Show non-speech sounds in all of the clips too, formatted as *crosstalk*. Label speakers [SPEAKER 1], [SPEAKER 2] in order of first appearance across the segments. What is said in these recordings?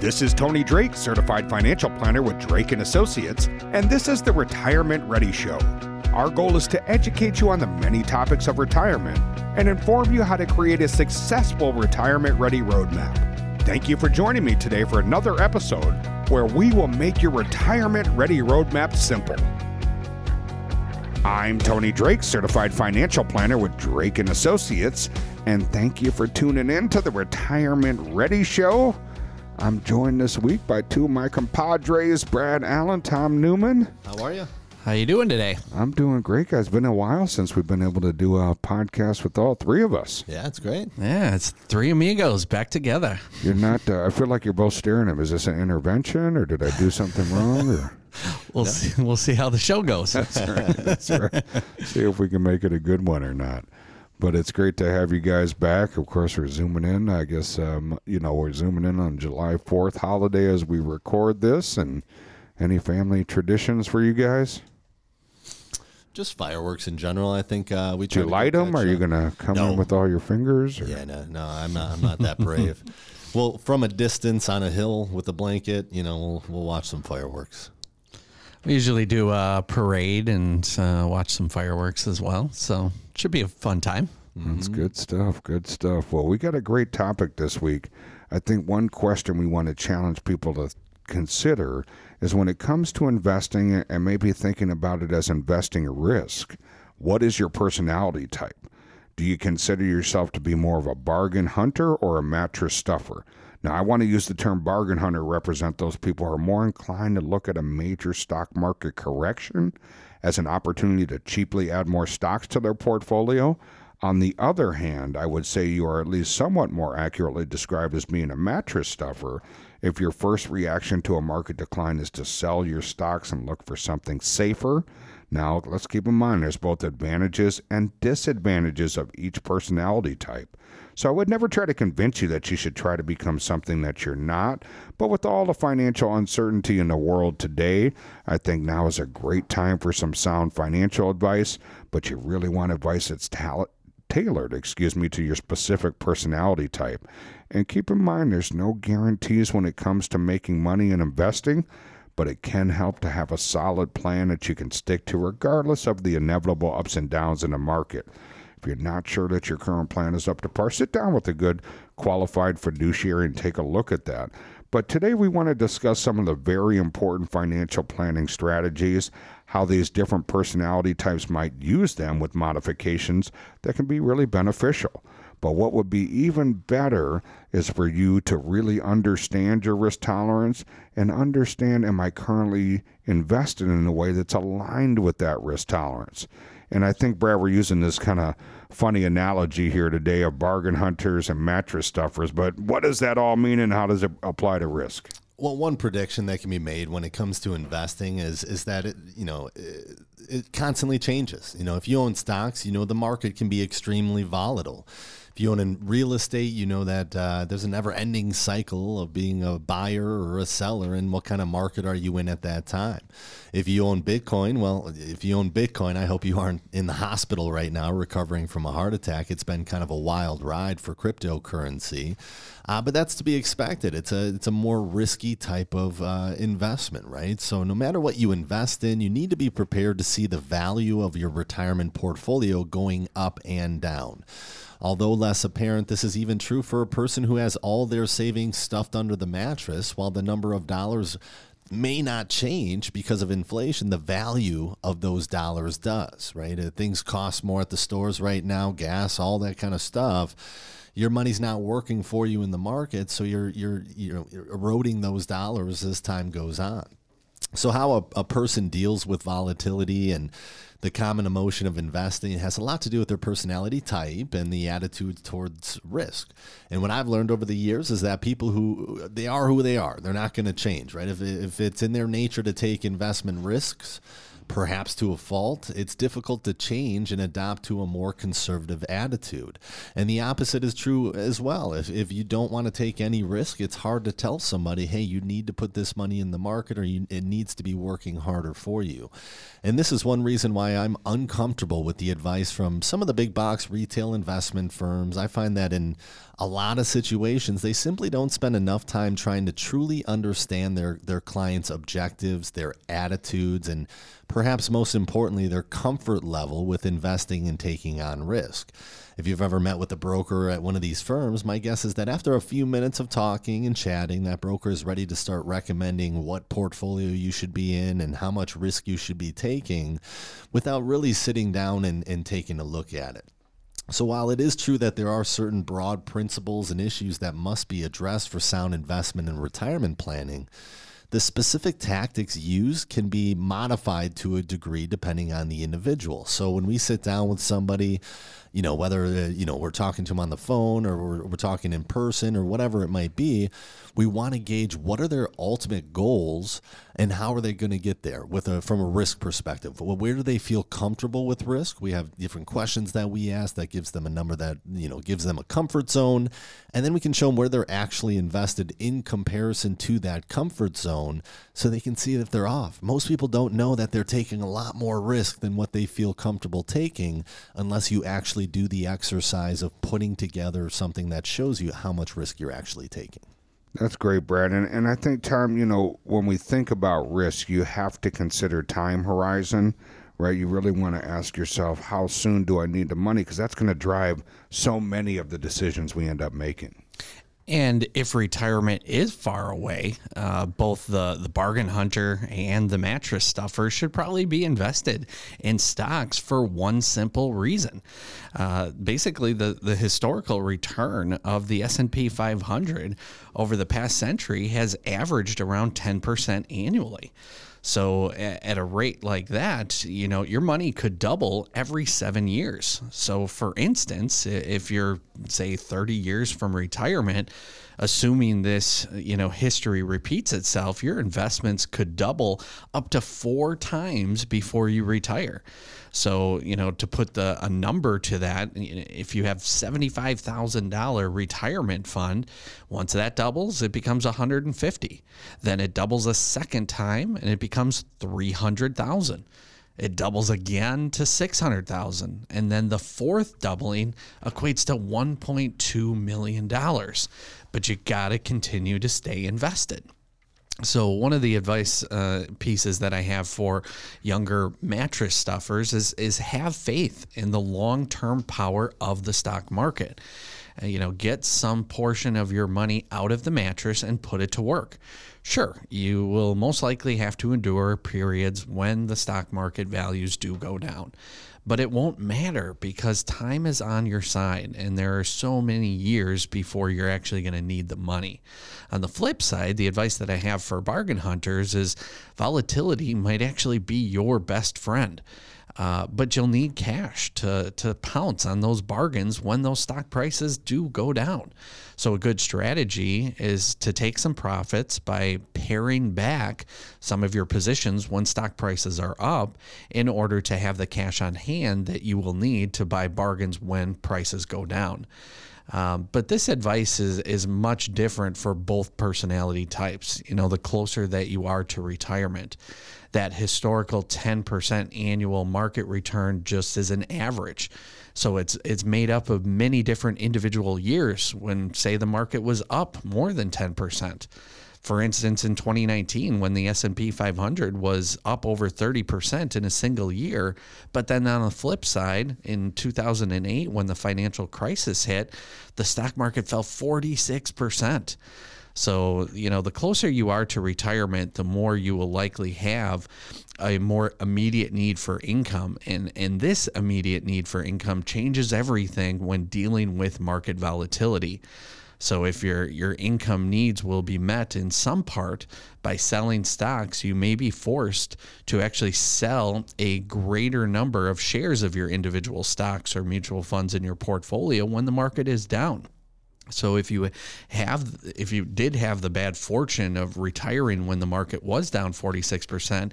[SPEAKER 1] This is Tony Drake, certified financial planner with Drake and Associates, and this is the Retirement Ready Show. Our goal is to educate you on the many topics of retirement and inform you how to create a successful retirement ready roadmap. Thank you for joining me today for another episode where we will make your retirement ready roadmap simple. I'm Tony Drake, certified financial planner with Drake and Associates, and thank you for tuning in to the Retirement Ready Show. I'm joined this week by two of my compadres, Brad Allen, Tom Newman.
[SPEAKER 2] How are you?
[SPEAKER 3] How you doing today?
[SPEAKER 1] I'm doing great, guys. It's been a while since we've been able to do a podcast with all three of us.
[SPEAKER 2] Yeah, it's great.
[SPEAKER 3] Yeah, it's three amigos back together.
[SPEAKER 1] You're not. Uh, I feel like you're both staring at me. Is this an intervention, or did I do something wrong? Or *laughs*
[SPEAKER 3] We'll see. We'll see how the show goes.
[SPEAKER 1] that's right. That's right. *laughs* See if we can make it a good one or not. But it's great to have you guys back. Of course, we're zooming in. I guess um, you know we're zooming in on July Fourth holiday as we record this. And any family traditions for you guys?
[SPEAKER 2] Just fireworks in general. I think uh, we
[SPEAKER 1] Do you
[SPEAKER 2] try to
[SPEAKER 1] light them? Are you gonna come
[SPEAKER 2] No.
[SPEAKER 1] in with all your fingers? Or?
[SPEAKER 2] Yeah, no, no, I'm not. I'm not that *laughs* brave. well, from a distance on a hill with a blanket, you know, we'll we'll watch some fireworks.
[SPEAKER 3] We usually do a parade and uh, watch some fireworks as well. So should be a fun time.
[SPEAKER 1] That's good stuff. Good stuff. Well, we got a great topic this week. I think one question we want to challenge people to consider is when it comes to investing and maybe thinking about it as investing risk, what is your personality type? Do you consider yourself to be more of a bargain hunter or a mattress stuffer? Now, I want to use the term bargain hunter to represent those people who are more inclined to look at a major stock market correction as an opportunity to cheaply add more stocks to their portfolio. On the other hand, I would say you are at least somewhat more accurately described as being a mattress stuffer if your first reaction to a market decline is to sell your stocks and look for something safer. Now, let's keep in mind there's both advantages and disadvantages of each personality type. So I would never try to convince you that you should try to become something that you're not. But with all the financial uncertainty in the world today, I think now is a great time for some sound financial advice. But you really want advice that's tailored, excuse me, to your specific personality type. And keep in mind, there's no guarantees when it comes to making money and investing, but it can help to have a solid plan that you can stick to regardless of the inevitable ups and downs in the market. If you're not sure that your current plan is up to par, sit down with a good qualified fiduciary and take a look at that. But today we want to discuss some of the very important financial planning strategies, how these different personality types might use them with modifications that can be really beneficial. But what would be even better is for you to really understand your risk tolerance and understand am I currently invested in a way that's aligned with that risk tolerance? And I think, Brad, we're using this kind of funny analogy here today of bargain hunters and mattress stuffers. But what does that all mean and how does it apply to risk?
[SPEAKER 2] Well, one prediction that can be made when it comes to investing is is that it you know it, it constantly changes. You know, if you own stocks, you know the market can be extremely volatile. If you own in real estate, you know that uh, there's a never-ending cycle of being a buyer or a seller, and what kind of market are you in at that time? If you own Bitcoin, well, if you own Bitcoin, I hope you aren't in the hospital right now recovering from a heart attack. It's been kind of a wild ride for cryptocurrency, uh, but that's to be expected. It's a it's a more risky type of uh, investment, right? So no matter what you invest in, you need to be prepared to see the value of your retirement portfolio going up and down. Although less apparent, this is even true for a person who has all their savings stuffed under the mattress, while the number of dollars may not change because of inflation, the value of those dollars does, right? Uh, Things cost more at the stores right now, gas, all that kind of stuff. Your money's not working for you in the market, so you're you're you're eroding those dollars as time goes on. So, how a, a person deals with volatility and the common emotion of investing has a lot to do with their personality type and the attitude towards risk. And what I've learned over the years is that people who they are who they are, they're not going to change, right? If, if it's in their nature to take investment risks, perhaps to a fault, it's difficult to change and adopt to a more conservative attitude. And the opposite is true as well. If, if you don't want to take any risk, it's hard to tell somebody, hey, you need to put this money in the market or you, it needs to be working harder for you. And this is one reason why why I'm uncomfortable with the advice from some of the big box retail investment firms. I find that in a lot of situations, they simply don't spend enough time trying to truly understand their, their clients' objectives, their attitudes, and perhaps most importantly, their comfort level with investing and taking on risk. If you've ever met with a broker at one of these firms, my guess is that after a few minutes of talking and chatting, that broker is ready to start recommending what portfolio you should be in and how much risk you should be taking without really sitting down and, and taking a look at it. So, while it is true that there are certain broad principles and issues that must be addressed for sound investment and retirement planning, the specific tactics used can be modified to a degree depending on the individual. So when we sit down with somebody, you know, whether uh, you know we're talking to them on the phone or we're, we're talking in person or whatever it might be, we want to gauge what are their ultimate goals and how are they going to get there with a from a risk perspective. Well, where do they feel comfortable with risk? We have different questions that we ask that gives them a number that you know gives them a comfort zone, and then we can show them where they're actually invested in comparison to that comfort zone, so they can see if they're off. Most people don't know that they're taking a lot more risk than what they feel comfortable taking unless you actually do the exercise of putting together something that shows you how much risk you're actually taking.
[SPEAKER 1] That's great, Brad. And, and I think, Tom, you know, when we think about risk, you have to consider time horizon, right? You really want to ask yourself, how soon do I need the money? Because that's going to drive so many of the decisions we end up making.
[SPEAKER 3] And if retirement is far away, uh, both the, the bargain hunter and the mattress stuffer should probably be invested in stocks for one simple reason. Uh, basically, the, the historical return of the S&P 500 over the past century has averaged around 10% annually. So at a rate like that, you know, your money could double every seven years. So for instance, if you're say 30 years from retirement, assuming this, you know, history repeats itself, your investments could double up to four times before you retire. So, you know, to put the a number to that, if you have $75,000 retirement fund, once that doubles, it becomes 150. Then it doubles a second time and it becomes 300,000 it doubles again to 600,000 and then the fourth doubling equates to 1.2 million dollars but you got to continue to stay invested so one of the advice uh, pieces that I have for younger mattress stuffers is is have faith in the long term power of the stock market. Uh, you know, get some portion of your money out of the mattress and put it to work. Sure, you will most likely have to endure periods when the stock market values do go down but it won't matter because time is on your side and there are so many years before you're actually going to need the money. On the flip side, the advice that I have for bargain hunters is volatility might actually be your best friend. Uh, but you'll need cash to, to pounce on those bargains when those stock prices do go down. So, a good strategy is to take some profits by paring back some of your positions when stock prices are up in order to have the cash on hand that you will need to buy bargains when prices go down. Um, but this advice is is much different for both personality types. You know, the closer that you are to retirement, that historical 10% annual market return just as an average. So it's it's made up of many different individual years when say the market was up more than 10%. For instance, in 2019 when the S&P 500 was up over 30% in a single year, but then on the flip side in 2008 when the financial crisis hit, the stock market fell 46%. So, you know, the closer you are to retirement, the more you will likely have a more immediate need for income. And, and this immediate need for income changes everything when dealing with market volatility. So if your your income needs will be met in some part by selling stocks, you may be forced to actually sell a greater number of shares of your individual stocks or mutual funds in your portfolio when the market is down. So if you have if you did have the bad fortune of retiring when the market was down 46%,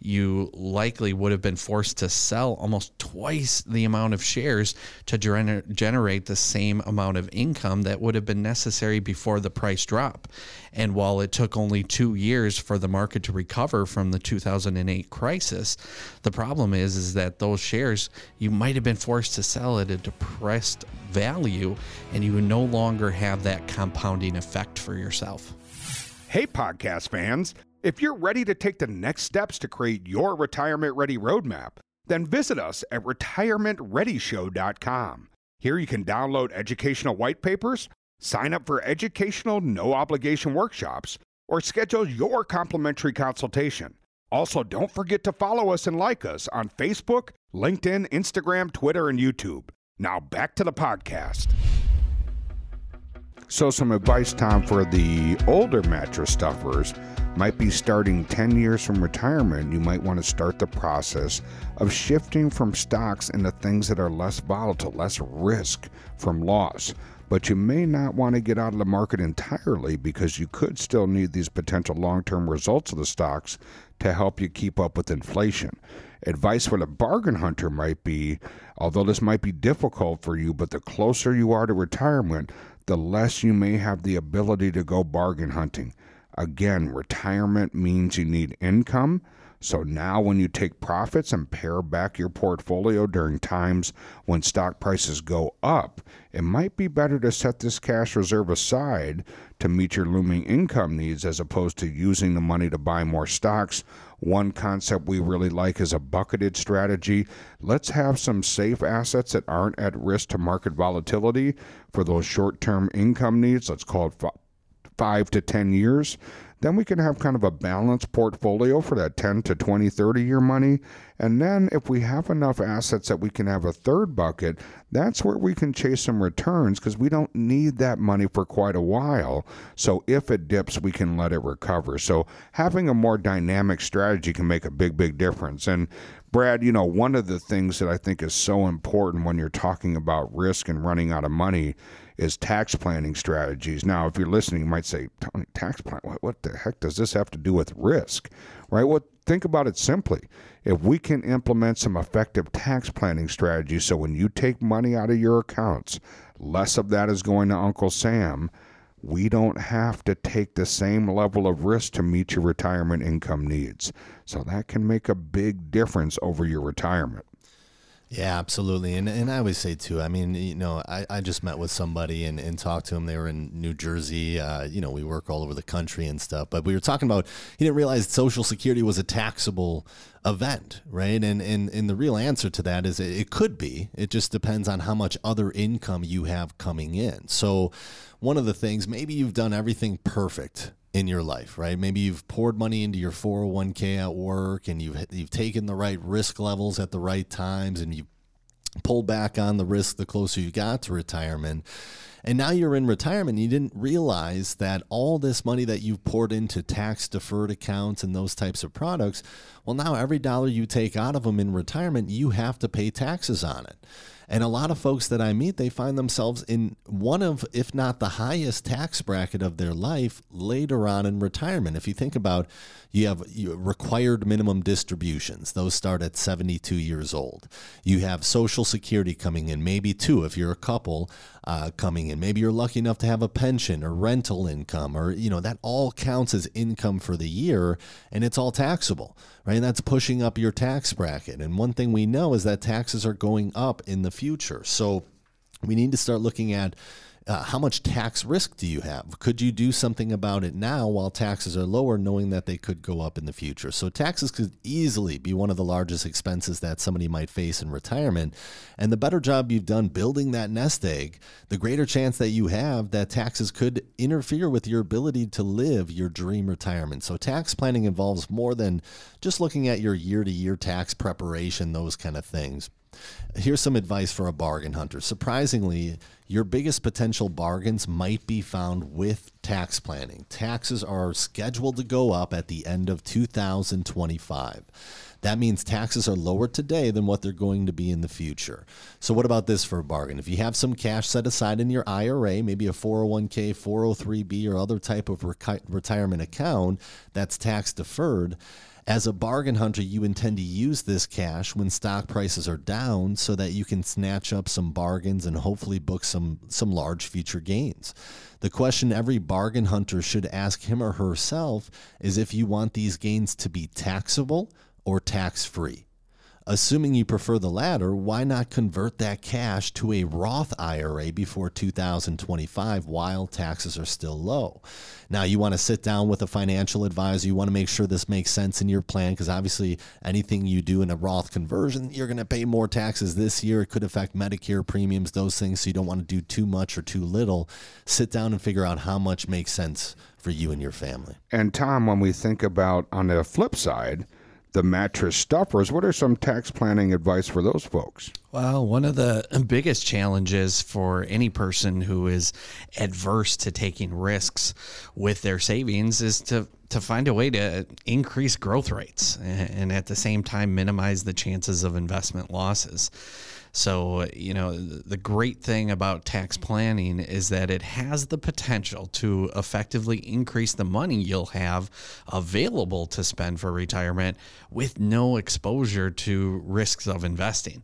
[SPEAKER 3] you likely would have been forced to sell almost twice the amount of shares to gener- generate the same amount of income that would have been necessary before the price drop. And while it took only 2 years for the market to recover from the 2008 crisis, the problem is is that those shares you might have been forced to sell at a depressed value and you no longer have that compounding effect for yourself.
[SPEAKER 1] Hey, podcast fans. If you're ready to take the next steps to create your retirement ready roadmap, then visit us at retirementreadyshow.com. Here you can download educational white papers, sign up for educational no obligation workshops, or schedule your complimentary consultation. Also, don't forget to follow us and like us on Facebook, LinkedIn, Instagram, Twitter, and YouTube. Now back to the podcast. So, some advice, Tom, for the older mattress stuffers might be starting 10 years from retirement. You might want to start the process of shifting from stocks into things that are less volatile, less risk from loss. But you may not want to get out of the market entirely because you could still need these potential long term results of the stocks to help you keep up with inflation. Advice for the bargain hunter might be although this might be difficult for you, but the closer you are to retirement, the less you may have the ability to go bargain hunting. Again, retirement means you need income. So now, when you take profits and pare back your portfolio during times when stock prices go up, it might be better to set this cash reserve aside to meet your looming income needs as opposed to using the money to buy more stocks. One concept we really like is a bucketed strategy. Let's have some safe assets that aren't at risk to market volatility for those short term income needs. Let's call it five to 10 years then we can have kind of a balanced portfolio for that 10 to 20, 30 year money. And then if we have enough assets that we can have a third bucket, that's where we can chase some returns because we don't need that money for quite a while. So if it dips, we can let it recover. So having a more dynamic strategy can make a big, big difference. And Brad, you know, one of the things that I think is so important when you're talking about risk and running out of money is tax planning strategies. Now, if you're listening, you might say, Tony, tax plan, what, what the heck does this have to do with risk? Right? Well, think about it simply. If we can implement some effective tax planning strategies so when you take money out of your accounts, less of that is going to Uncle Sam, we don't have to take the same level of risk to meet your retirement income needs. So that can make a big difference over your retirement.
[SPEAKER 2] Yeah, absolutely. And and I always say too, I mean, you know, I, I just met with somebody and, and talked to him. They were in New Jersey. Uh, you know, we work all over the country and stuff. But we were talking about he didn't realize Social Security was a taxable event, right? And and, and the real answer to that is it, it could be. It just depends on how much other income you have coming in. So one of the things, maybe you've done everything perfect in your life, right? Maybe you've poured money into your 401k at work and you've you've taken the right risk levels at the right times and you pulled back on the risk the closer you got to retirement. And now you're in retirement. You didn't realize that all this money that you've poured into tax deferred accounts and those types of products, well, now every dollar you take out of them in retirement, you have to pay taxes on it. And a lot of folks that I meet, they find themselves in one of, if not the highest tax bracket of their life later on in retirement. If you think about, you have required minimum distributions; those start at 72 years old. You have Social Security coming in, maybe two if you're a couple uh, coming in. Maybe you're lucky enough to have a pension or rental income, or you know that all counts as income for the year, and it's all taxable, right? And that's pushing up your tax bracket. And one thing we know is that taxes are going up in the future, so we need to start looking at uh, how much tax risk do you have? Could you do something about it now while taxes are lower, knowing that they could go up in the future? So, taxes could easily be one of the largest expenses that somebody might face in retirement. And the better job you've done building that nest egg, the greater chance that you have that taxes could interfere with your ability to live your dream retirement. So, tax planning involves more than just looking at your year to year tax preparation, those kind of things. Here's some advice for a bargain hunter. Surprisingly, your biggest potential bargains might be found with tax planning. Taxes are scheduled to go up at the end of 2025. That means taxes are lower today than what they're going to be in the future. So, what about this for a bargain? If you have some cash set aside in your IRA, maybe a 401k, 403b, or other type of retirement account that's tax deferred, as a bargain hunter, you intend to use this cash when stock prices are down so that you can snatch up some bargains and hopefully book some, some large future gains. The question every bargain hunter should ask him or herself is if you want these gains to be taxable or tax free. Assuming you prefer the latter, why not convert that cash to a Roth IRA before 2025 while taxes are still low? Now, you want to sit down with a financial advisor. You want to make sure this makes sense in your plan because obviously, anything you do in a Roth conversion, you're going to pay more taxes this year. It could affect Medicare premiums, those things. So, you don't want to do too much or too little. Sit down and figure out how much makes sense for you and your family.
[SPEAKER 1] And, Tom, when we think about on the flip side, the mattress stuffers. What are some tax planning advice for those folks?
[SPEAKER 3] Well, one of the *laughs* biggest challenges for any person who is adverse to taking risks with their savings is to to find a way to increase growth rates and at the same time minimize the chances of investment losses. So, you know, the great thing about tax planning is that it has the potential to effectively increase the money you'll have available to spend for retirement with no exposure to risks of investing.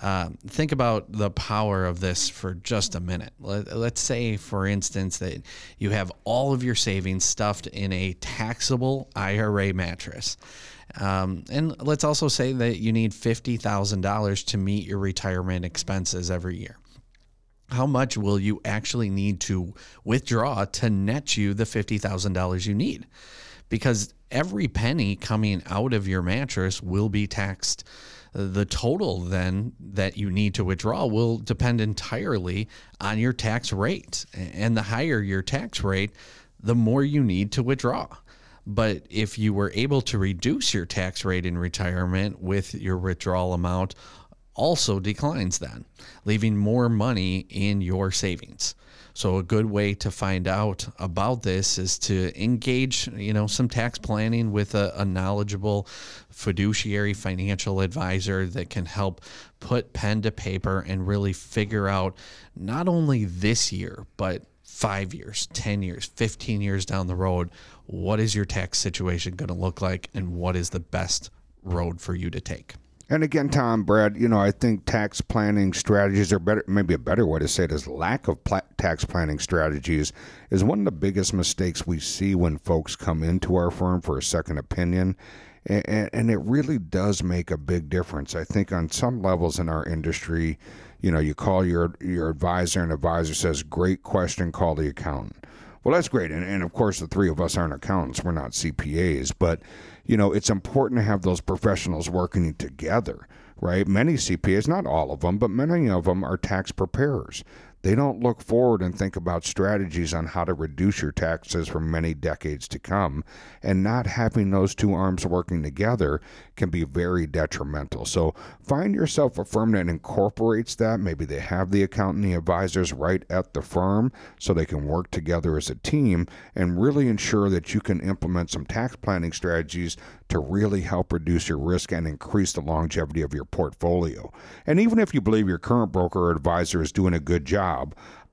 [SPEAKER 3] Uh, think about the power of this for just a minute. Let, us say, for instance, that you have all of your savings stuffed in a taxable IRA mattress. Um, and let's also say that you need $50,000 to meet your retirement expenses every year. How much will you actually need to withdraw to net you the $50,000 you need? Because every penny coming out of your mattress will be taxed. The total then that you need to withdraw will depend entirely on your tax rate. And the higher your tax rate, the more you need to withdraw. But if you were able to reduce your tax rate in retirement with your withdrawal amount, also declines then, leaving more money in your savings. So a good way to find out about this is to engage, you know, some tax planning with a, a knowledgeable fiduciary financial advisor that can help put pen to paper and really figure out not only this year, but five years, 10 years, 15 years down the road, what is your tax situation going to look like and what is the best road for you to take?
[SPEAKER 1] And again, Tom, Brad, you know, I think tax planning strategies are better. Maybe a better way to say it is lack of pla- tax planning strategies is one of the biggest mistakes we see when folks come into our firm for a second opinion. And, and it really does make a big difference. I think on some levels in our industry, you know, you call your your advisor, and advisor says, "Great question. Call the accountant." Well, that's great. And, and of course, the three of us aren't accountants. We're not CPAs. But, you know, it's important to have those professionals working together, right? Many CPAs, not all of them, but many of them are tax preparers. They don't look forward and think about strategies on how to reduce your taxes for many decades to come. And not having those two arms working together can be very detrimental. So find yourself a firm that incorporates that. Maybe they have the accountant, the advisors right at the firm so they can work together as a team and really ensure that you can implement some tax planning strategies to really help reduce your risk and increase the longevity of your portfolio. And even if you believe your current broker or advisor is doing a good job,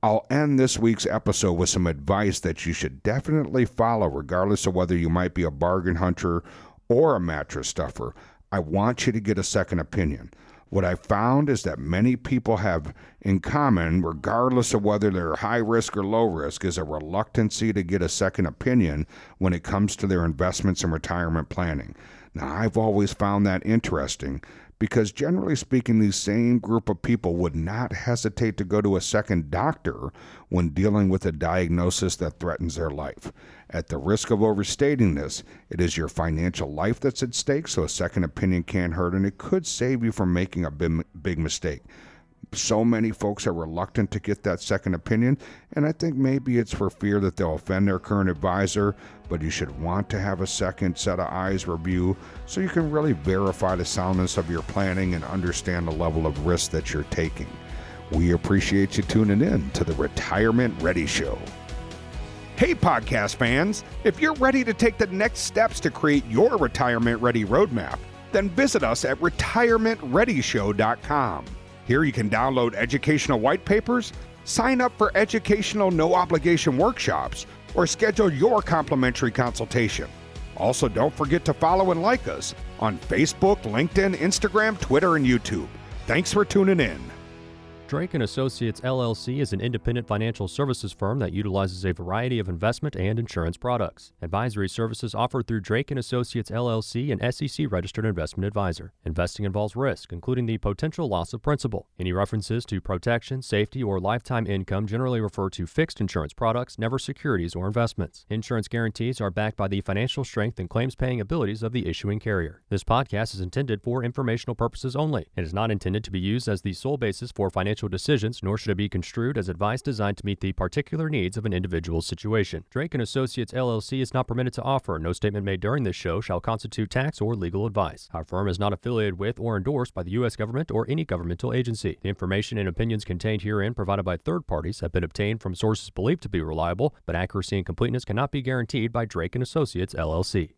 [SPEAKER 1] I'll end this week's episode with some advice that you should definitely follow, regardless of whether you might be a bargain hunter or a mattress stuffer. I want you to get a second opinion. What I found is that many people have in common, regardless of whether they're high risk or low risk, is a reluctancy to get a second opinion when it comes to their investments and retirement planning. Now, I've always found that interesting because generally speaking, these same group of people would not hesitate to go to a second doctor when dealing with a diagnosis that threatens their life. At the risk of overstating this, it is your financial life that's at stake, so a second opinion can't hurt, and it could save you from making a big, mistake so many folks are reluctant to get that second opinion, and I think maybe it's for fear that they'll offend their current advisor, but you should want to have a second set of eyes review so you can really verify the soundness of your planning and understand the level of risk that you're taking. We appreciate you tuning in to the Retirement Ready Show. Hey, podcast fans, if you're ready to take the next steps to create your retirement ready roadmap, then visit us at retirementreadyshow.com. Here you can download educational white papers, sign up for educational no obligation workshops, or schedule your complimentary consultation. Also, don't forget to follow and like us on Facebook, LinkedIn, Instagram, Twitter, and YouTube. Thanks for tuning in.
[SPEAKER 4] Drake Associates LLC is an independent financial services firm that utilizes a variety of investment and insurance products. Advisory services offered through Drake Associates LLC, an SEC registered investment advisor. Investing involves risk, including the potential loss of principal. Any references to protection, safety, or lifetime income generally refer to fixed insurance products, never securities or investments. Insurance guarantees are backed by the financial strength and claims paying abilities of the issuing carrier. This podcast is intended for informational purposes only and is not intended to be used as the sole basis for financial decisions, nor should it be construed as advice designed to meet the particular needs of an individual situation. Drake and Associates LLC is not permitted to offer. No statement made during this show shall constitute tax or legal advice. Our firm is not affiliated with or endorsed by the U.S. government or any governmental agency. The information and opinions contained herein provided by third parties have been obtained from sources believed to be reliable, but accuracy and completeness cannot be guaranteed by Drake and Associates LLC.